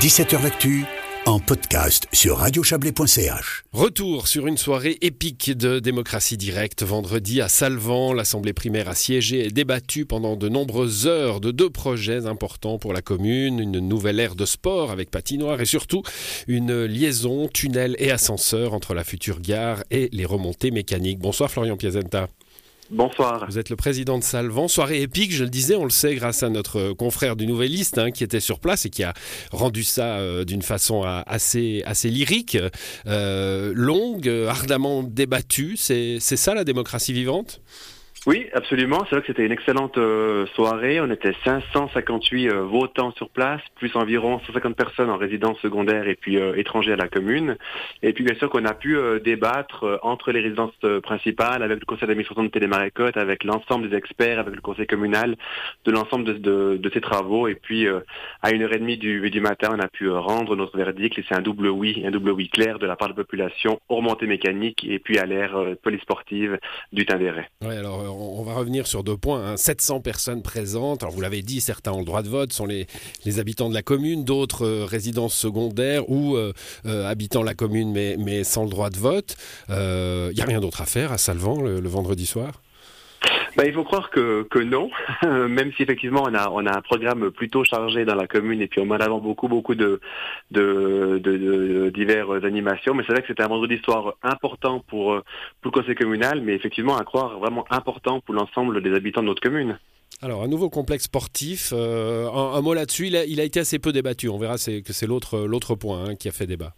17h L'actu en podcast sur radiochablais.ch. Retour sur une soirée épique de démocratie directe. Vendredi à Salvan, l'Assemblée primaire a siégé et débattu pendant de nombreuses heures de deux projets importants pour la commune. Une nouvelle aire de sport avec patinoire et surtout une liaison, tunnel et ascenseur entre la future gare et les remontées mécaniques. Bonsoir Florian Piazenta. Bonsoir. Vous êtes le président de Salvan. Soirée épique, je le disais, on le sait grâce à notre confrère du Nouvelliste hein, qui était sur place et qui a rendu ça euh, d'une façon assez, assez lyrique, euh, longue, ardemment débattue. C'est ça la démocratie vivante? Oui, absolument. C'est vrai que c'était une excellente euh, soirée. On était 558 euh, votants sur place, plus environ 150 personnes en résidence secondaire et puis euh, étrangers à la commune. Et puis bien sûr qu'on a pu débattre entre les résidences principales, avec le conseil d'administration de Télémarécotte, avec l'ensemble des experts, avec le conseil communal, de l'ensemble de, de, ces travaux. Et puis à une heure et demie du, du matin, on a pu rendre notre verdict. Et c'est un double oui, un double oui clair de la part de la population aux remontées mécaniques et puis à l'ère polysportive du Tindéret. On va revenir sur deux points. 700 hein. personnes présentes. Alors vous l'avez dit, certains ont le droit de vote, sont les, habitants de la commune, d'autres euh, résidences secondaires ou euh, euh, habitants la commune mais, sans le droit de vote. Il n'y a rien d'autre à faire à Salvan le vendredi soir? Bah, il faut croire que, non, même si effectivement on a, on a un programme plutôt chargé dans la commune et puis on met en avant beaucoup, beaucoup de, de, de, de divers animations. Mais c'est vrai que c'était un vendredi soir important pour, pour le conseil communal, mais effectivement à croire vraiment important pour l'ensemble des habitants de notre commune. Alors, un nouveau complexe sportif, euh, un, mot là-dessus, il a, été assez peu débattu. On verra que c'est l'autre point hein, qui a fait débat.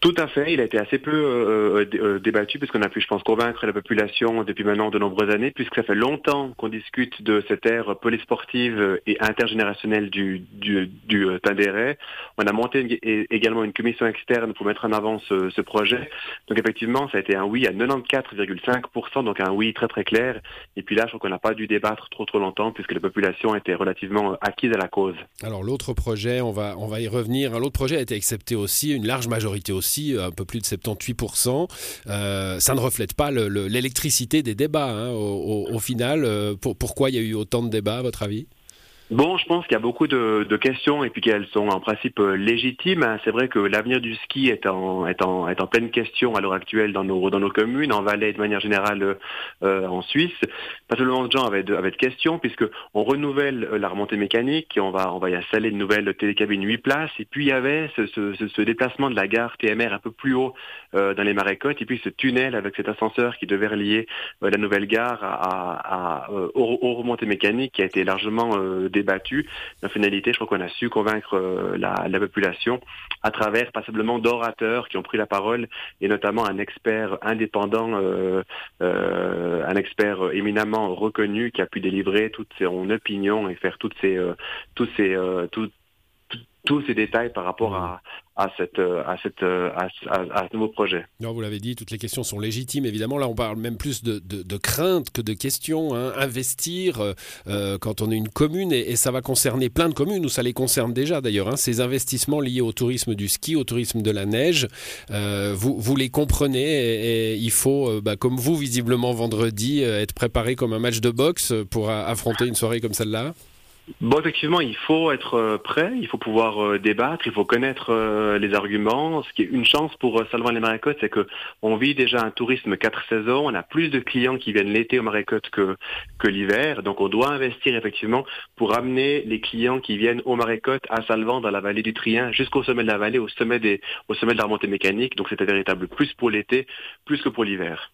Tout à fait. Il a été assez peu euh, euh, euh, débattu puisqu'on a pu, je pense, convaincre la population depuis maintenant de nombreuses années, puisque ça fait longtemps qu'on discute de cette ère polysportive et intergénérationnelle du, du, On a monté également une commission externe pour mettre en avant ce, ce, projet. Donc effectivement, ça a été un oui à 94,5%, donc un oui très très clair. Et puis là, je crois qu'on n'a pas dû débattre trop trop longtemps puisque la population était relativement acquise à la cause. Alors l'autre projet, on va, on va y revenir. L'autre projet a été accepté aussi, une large majorité aussi, euh, un peu plus de 78%. Euh, ça ne reflète pas l'électricité des débats hein, au, final. Euh, pourquoi il y a eu autant de débats, à votre avis? Bon, je pense qu'il y a beaucoup de, de, questions et puis qu'elles sont en principe euh, légitimes. Hein. C'est vrai que l'avenir du ski est en, est en, est en pleine question à l'heure actuelle dans nos, dans nos communes, en Valais de manière générale euh, en Suisse. Pas seulement de gens avaient de, questions puisque on renouvelle euh, la remontée mécanique et on va, on va y installer une nouvelle télécabine 8 places. Et puis il y avait ce, ce, ce déplacement de la gare TMR un peu plus haut euh, dans les marécottes et puis ce tunnel avec cet ascenseur qui devait relier la nouvelle gare à, à, aux, aux, remontées mécaniques qui a été largement débattu. La finalité, je crois qu'on a su convaincre euh, la, la, population à travers passablement d'orateurs qui ont pris la parole et notamment un expert indépendant, euh, euh, un expert éminemment reconnu qui a pu délivrer toute son opinion et faire toutes ces, euh, tous ces, euh, tout, tous ces détails par rapport à, à, cette, à, cette, à, à, ce nouveau projet. Non, vous l'avez dit, toutes les questions sont légitimes. Évidemment, là, on parle même plus de, de, crainte que de questions. Hein. Investir euh, euh, quand on est une commune, et, ça va concerner plein de communes, ou ça les concerne déjà d'ailleurs, hein, ces investissements liés au tourisme du ski, au tourisme de la neige, euh, vous, vous les comprenez et, il faut, euh, bah, comme vous, visiblement vendredi, euh, être préparé comme un match de boxe pour affronter une soirée comme celle-là? Bon, effectivement, il faut être euh, prêt, il faut pouvoir euh, débattre, il faut connaître euh, les arguments. Ce qui est une chance pour Salvan les Marécottes, c'est que on vit déjà un tourisme quatre saisons. On a plus de clients qui viennent l'été aux Marécottes que que l'hiver, donc on doit investir effectivement pour amener les clients qui viennent aux Marécottes à Salvan dans la vallée du Trien jusqu'au sommet de la vallée, au sommet des au sommet de la remontée mécanique. Donc c'est un véritable plus pour l'été, plus que pour l'hiver.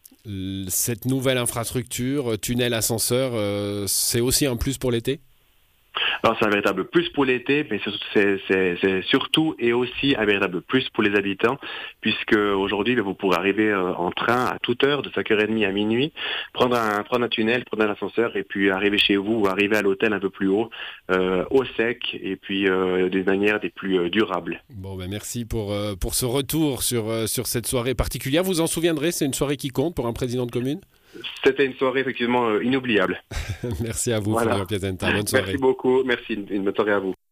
Cette nouvelle infrastructure, tunnel, ascenseur, c'est aussi un plus pour l'été? Alors c'est un véritable plus pour l'été, mais c'est surtout et aussi un véritable plus pour les habitants, puisque aujourd'hui vous pourrez arriver euh, en train à toute heure, de 5h30 à minuit, prendre un, prendre un tunnel, prendre un ascenseur et puis arriver chez vous ou arriver à l'hôtel un peu plus haut, euh, au sec et puis euh, des manières des plus euh, durables. Bon ben merci pour, pour ce retour sur, sur cette soirée particulière. Vous en souviendrez, c'est une soirée qui compte pour un président de commune? C'était une soirée effectivement euh, inoubliable. merci à vous, voilà. Florian Piazenta. Bonne soirée. Merci beaucoup. Merci. Une bonne soirée à vous.